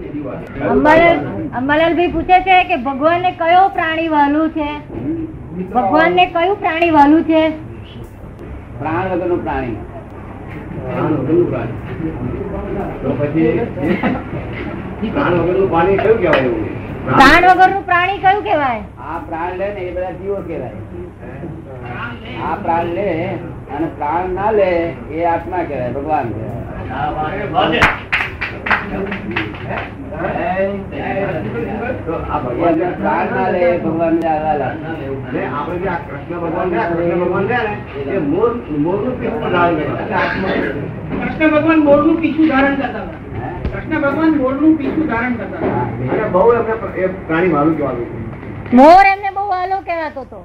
અંબાલાલ અંબાલાલભાઈ પૂછે છે કે ભગવાનને કયો પ્રાણી વાલું છે? ભગવાન ને કયું પ્રાણી વાલું છે પ્રાણ વગરનું પ્રાણી. તો પછી પ્રાણ પાણી કયું કહેવાય એવું? પ્રાણ પ્રાણી કયું કહેવાય? આ પ્રાણ લે ને એ બધા જીવો કેવાય આ પ્રાણ લે અને પ્રાણ ના લે એ આત્મા કહેવાય ભગવાન કહેવાય. ભગવાન પ્રાણ ના લે ભગવાન ને આલા જે આ કૃષ્ણ ભગવાન કૃષ્ણ ભગવાન ને, એ મોરનું પીછું ધારણ કરે. કૃષ્ણ ભગવાન મોરનું પીછું ધારણ કરતા કૃષ્ણ ભગવાન મોરનું પીછું ધારણ કરતા બહુ એમને એ પ્રાણી મારું કહેવાનું મોર એમને બહુ વાલો કહેવાતો હતો.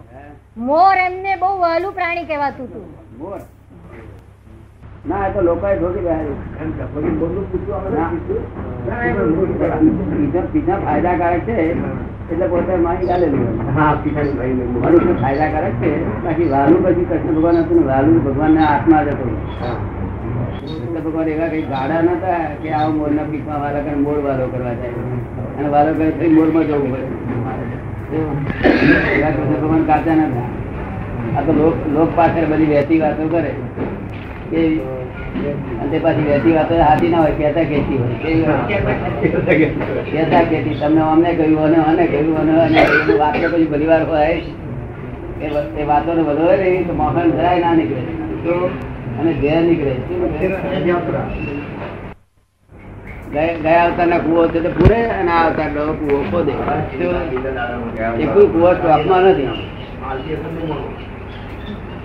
મોર એમને બહુ વાલું પ્રાણી કહેવાતું હતું. મોર? ના એ તો લોકો ઠોકી ગયા. એમ કે પછી મોરનું પીછું આપણે ના. પીછું. પીઝા પીઝા ફાયદાકારક છે. એટલે પોતે માની ચાલેલું. મનુષ્ય ફાયદાકારક છે. બાકી વાલું પછી કૃષ્ણ ભગવાન હતું વાલું ભગવાન આત્મા જ હતો. કૃષ્ણ ભગવાન એવા કઈ ગાડા નતા કે આ મોર ના પીકમાં વાલા કરે મોર વાલો કરવા જાય. અને વાલો કરે થઈ મોરમાં જવું પડે. એવા કૃષ્ણ ભગવાન કાચા નતા આ તો લોક લોક પાસે બધી વહેતી વાતો કરે. અને પાછી વહેતી વાતો હાથી ના હોય કેતા કહેતી હોય? તમને અમને કહ્યું અને અને કહ્યું અને અને કહ્યું. પછી બધી વાર હોય. એ વાતો ને બધો હોય ને તો મોહન જરાય ના નીકળે. અને ઘેર નીકળે. ગયા ગયા અવતારના કુવો છે પૂરે અને આ અવતારનો કુવો ખોદે? એ કોઈ કુવો સ્ટોકમાં નથી.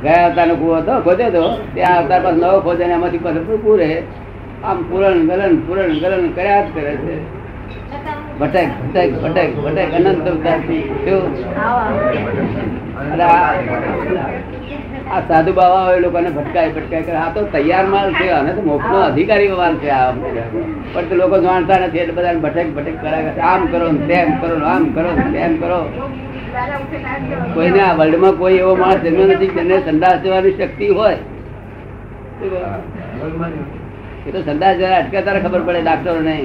ગયા અવતારનો કુવો હતો ખોદ્યો તો તે આ અવતાર પાસે નવો ખોદે ને એમાંથી પાછું પૂરે આમ પૂરણ ગલન પૂરણ ગલન કર્યા જ કરે છે. ભટક ભટક ભટક ભટક અનંત આ સાધુ બાબા હોય લોકોને ભટકાય ભટકાય કરે. આ તો તૈયાર માલ છે અને તો મોક્ષ નો અધિકારી માલ છે આ પણ તો લોકો જાણતા નથી એટલે બધા ભટક ભટક કરે છે. આમ કરો ને તેમ કરો આમ કરો ને તેમ કરો. કોઈને આ વર્લ્ડમાં કોઈ એવો માણસ જન્મ નથી જેને સંદાસ જવાની શક્તિ હોય. એ તો સંદાસ જરા અટકાતા ખબર પડે ડાક્ટરો ને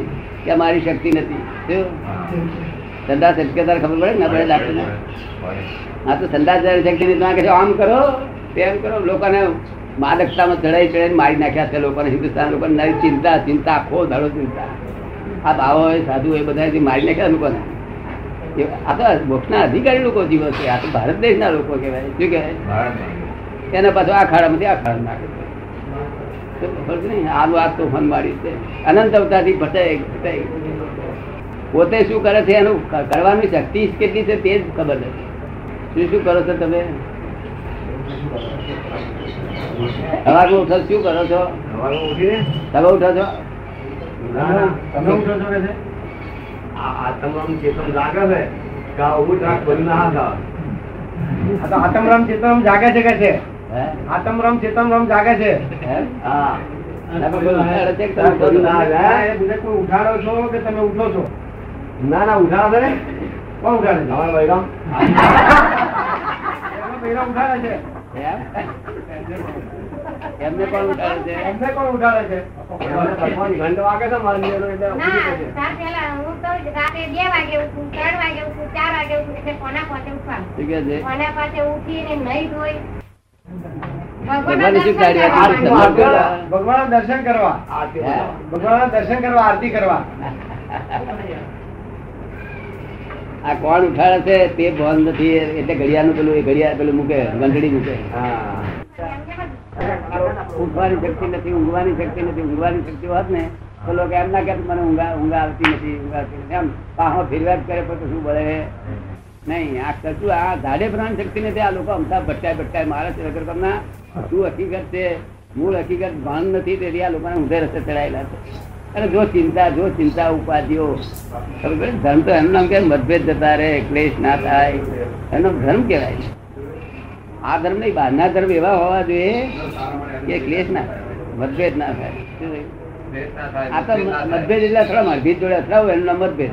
કે મારી શક્તિ નથી? સંદાસ અટકે ખબર પડે ને પડે ડાક્ટર હા, તો સંદાસ જવાની શક્તિ નથી કહે આમ કરો, તેમ કરો. લોકોને માદકતામાં ચડાઈ ચડાઈને મારી નાખ્યા છે લોકોને, હિન્દુસ્તાન લોકોને, નવી ચિંતા ચિંતા, આખો દાડો ચિંતા. આ બાવો સાધુ હોય બધા મારી નાખ્યા લોકોને. એ- આ તો મોક્ષના અધિકારી લોકો જીવો છે. આ તો ભારત દેશના લોકો કહેવાય. શું કહેવાય? એના પાછું આ ખાડામાંથી આ ખાડા નાખે છે. તો ખબર છે ને? આનું આ તોફાન મારી છે. અનંત અવતારથી ભટાય. પોતે શું કરે છે? એનું કરવાની શક્તિ કેટલી છે તે જ ખબર નથી. શું શું કરો છો તમે? સવારમાં ઉઠો શું કરો છો? તમે ઉઠો છો? તમે ઉઠો છો? છે કે ના થાવ. તો આતમરામ ચેતનરામ જાગે છે કે છે આતમરામ ચેતનરામ જાગે છે હા. તમે કોઈ ઉઠાડે છે કે તમે ઉઠો છો? ના, ના. હા, એ બધા કોઈ ઉઠાડો છો કે તમે ઉઠો છો ના ના ઉઠાવે છે કોણ ઉઠાડે છે અમારા બૈરામ. એમનો ઉઠાડે છે? એમને પણ ઉડાડે છે? એમને કોણ ઉડાડે છે? ભગવાન ઘંટ વાગે છે મારા એટલે હું તો રાતે બે વાગે ઉઠું ત્રણ વાગે ઉઠું ચાર વાગે ઉઠું એટલે કોના પાસે છે? કોના પાસે ઉઠીને નહીં ધોઈ. ભગવાન દર્શન કરવા. આ ભગવાન દર્શન કરવા આરતી કરવા. આ કોણ ઉઠાડે છે તે ભાન નથી, એટલે ઘડિયાળનું પેલું એ ઘડિયાળ પેલું મૂકે ઘંટડી મૂકે. ઉઠવાની શક્તિ નથી, ઊંઘવાની શક્તિ નથી, ઊંઘવાની શક્તિ હોત ને, તો લોકો એમ ના કે મને ઊંઘા ઊંઘા આવતી નથી. ઊંઘ એમ, પાહો ફેરવા કરે પણ શું બોલે? નહીં, આ કશું આ ધાડે પ્રાણ શક્તિ નથી આ લોકો અમતા ભટકાય ભટકાય મારે છે વગર તમને શું હકીકત છે? મૂળ હકીકત ભાન નથી, તેથી આ લોકોને ઊંધે રસ્તે ચડાયેલા છે. અને જો ચિંતા જો ચિંતા ઉપાધિઓ ધર્મ તો એનું નામ કે મતભેદ જતા રહે ક્લેશ ના થાય? એનો ધર્મ કહેવાય આ ધર્મ નહીં બહારના ધર્મ એવા હોવા જોઈએ કે ક્લેશ ના મતભેદ ના થાય. આ તો મતભેદ એટલે અથડામણ ભીત જોડે અથડાવું એમનો મતભેદ.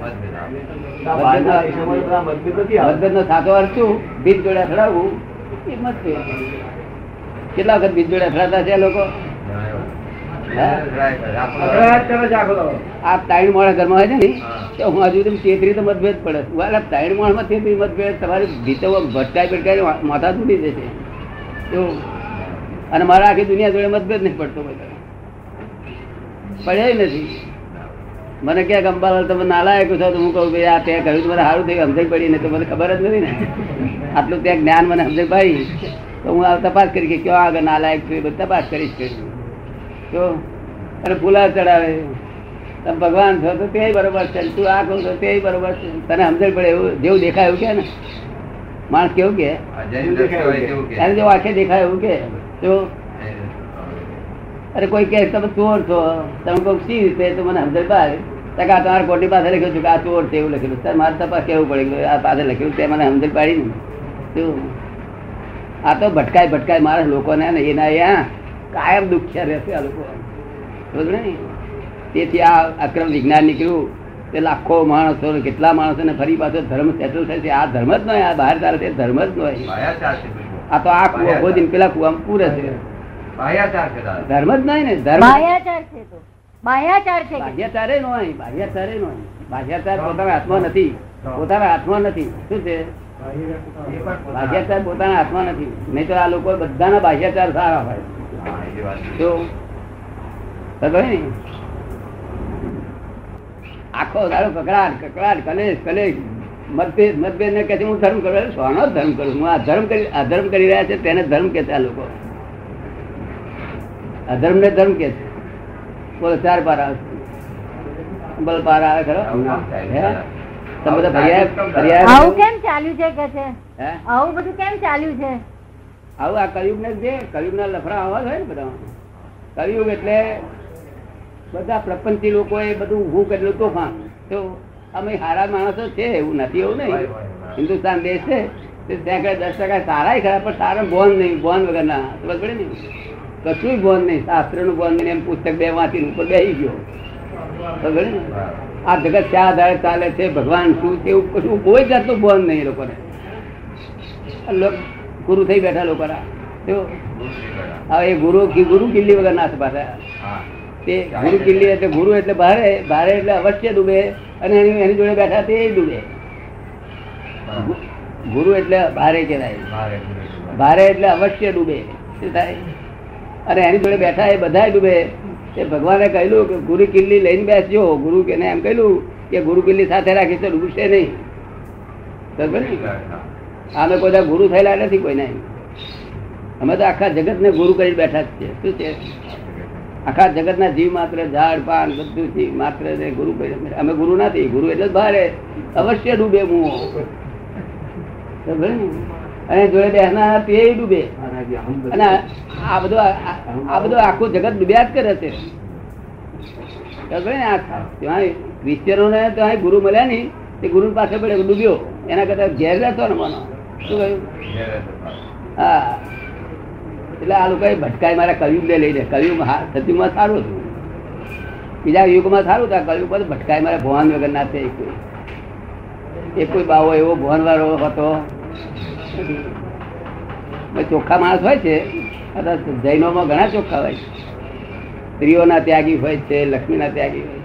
મતભેદ નો સાચો અર્થ શું? ભીત જોડે અથડાવું એ મતભેદ. કેટલા વખત ભીત જોડે અથડાતા છે લોકો અકળાટ કરે છે આખો દાડો. આ ત્રણ માણસ ઘરમાં હોય છે ને, તો હું હજુ તમે તેતરી તો મતભેદ પડે. વાલા ત્રણ માણસમાં તેતરી મતભેદ, તમારી ભીતો ભટકાઈ ભટકાઈ માથા તૂટી જશે એવું. અને મારા આખી દુનિયા જોડે મતભેદ નહીં પડતો બધા પડ્યા નથી. મને ક્યાં અંબાલાલ તમે નાલાયક છો તો હું કહું કે આ ત્યાં કહ્યું મને સારું થયું, સમજણ પડી ને તો મને ખબર જ નથી ને. આટલું ત્યાં જ્ઞાન મને સમજણ પડી. તો હું આ તપાસ કરી કે ક્યાં આગળ નાલાયક છું એ બધું તપાસ કરીશ કરીશ અને ફૂલા ચડાવે. તમે ભગવાન છો તો તે બરોબર છે. તું આ કહું તો તે બરોબર છે. તને સમજણ પડે એવું જેવું દેખાય એવું કે ને? માણસ કેવું કે? એને જો આંખે દેખાય એવું કે? જો અરે કોઈ કે તમે ચોર છો. તમે કહું સી રીતે? તો મને સમજણ પાડે. તો કે આ તમારા કોટી પાસે લખ્યું છું કે આ ચોર છે એવું લખેલું ત્યારે મારે તપાસ કેવું પડે આ પાસે લખેલું તે મને સમજણ પાડી ને? શું? આ તો ભટકાય ભટકાય મારા લોકોને ને એના અહીંયા કાયમ દુખ્યા રહેશે આ લોકો. સમજ ને? તેથી આ અક્રમ વિજ્ઞાન નીકળ્યું તે લાખો માણસો કેટલા માણસો ને ફરી પાછો ધર્મ સેટલ થાય છે. આ ધર્મ જ નહીં આ બહાર ચાલે છે ધર્મ જ નહીં આ તો આ કુવો ખોદીને પેલા કુવા પૂરે છે. ધર્મ જ નહીં ને ધર્મ બાહ્યાચાર છે તો. બાહ્યાચાર છે બાહ્યાચારે નો હોય બાહ્યાચારે નો હોય બાહ્યાચાર પોતાના હાથમાં નથી. પોતાના હાથમાં નથી. શું છે? બાહ્યાચાર પોતાના હાથમાં નથી. નહીં તો આ લોકો બધાના બાહ્યાચાર સારા હોય. આખો દાડો કકડાટ કકડાટ કલેશ કલેશ મતભેદ મતભેદ ને કે હું ધર્મ કરું સોનો ધર્મ કરું હું આ ધર્મ કરી અધર્મ કરી રહ્યા છે તેને ધર્મ કે છે આ લોકો. અધર્મ ને ધર્મ કે છે. બોલો ચાર પાર આવે બલ પાર આવે ખરો? તમે બધા ફરિયાદ ફરિયાદ આવું કેમ ચાલ્યું છે કે છે? આવું બધું કેમ ચાલ્યું છે? આવું આ કયુગ ને જે કયુગ ના લફડા આવા હોય ને બધા કયુગ એટલે બધા પ્રપંચી લોકો એ બધું ઊભું કરેલું તોફાન. તો અમે સારા માણસો છે એવું નથી એવું નહીં. હિન્દુસ્તાન દેશ છે તે ત્યાં આગળ દસ ટકા સારા ખરા પણ સારા બોન નહીં બોન વગરના. ખબર પડે ને? કશું બોન નહીં શાસ્ત્રનું બોન નહીં એમ પુસ્તક બે વાંચી ઉપર બેસી ગયો. ખબર ને? આ જગત ક્યાં આધારે ચાલે છે ભગવાન શું છે એવું કશું કોઈ જાતનું બોન નહીં લોકોને. ગુરુ થઈ બેઠા લોકો હવે ગુરુ ગુરુ કિલ્લી વગર ના પાછા. તે ગુરુ કિલ્લી એટલે ગુરુ એટલે ભારે ભારે એટલે અવશ્ય ડૂબે. અને એની જોડે બેઠા તે ડૂબે. ગુરુ એટલે ભારે કહેવાય. ભારે એટલે અવશ્ય ડૂબે. થાય? અને એની જોડે બેઠા એ બધા ડૂબે. તે ભગવાને કહેલું કે ગુરુ કિલ્લી લઈને બેસજો. ગુરુ કે એમ કહેલું કે ગુરુ કિલ્લી સાથે રાખી તો ડૂબશે નહીં. અમે કોઈ ગુરુ થયેલા નથી કોઈને અમે તો આખા જગત ને ગુરુ કરી બેઠા છીએ. શું છે? આખા જગત ના જીવ માત્ર, ઝાડ, પાન બધું જીવ માત્ર ગુરુ કરી અમે ગુરુ નથી, ગુરુ એટલે ભારે. અવશ્ય ડૂબે હું? અને જોડે બેસનાર તે ડૂબે. અને આ બધું આ- બધું આખું જગત ડૂબ્યા જ કરે છે. ક્રિશ્ચિયનો ને? ત્યાં ગુરુ મળ્યા નહીં. તે ગુરુ પાસે પડે ડૂબ્યો. એના કરતા ઘેર રહેતો ને મનો શું કહ્યું? હા. એટલે આ લોકો ભટકાય મારા કલયુગ ને લઈને. કલયુગ સત્યુગમાં સારું હતું બીજા યુગમાં સારું હતું કલયુગ બધું ભટકાય મારા ભગવાન વગર ના એક કોઈ. એક કોઈ બાવો એવો ભગવાન વાળો હતો ચોખ્ખા માણસ હોય છે. જૈનોમાં ઘણા ચોખ્ખા હોય છે. સ્ત્રીઓના ત્યાગી હોય છે, લક્ષ્મીના ત્યાગી હોય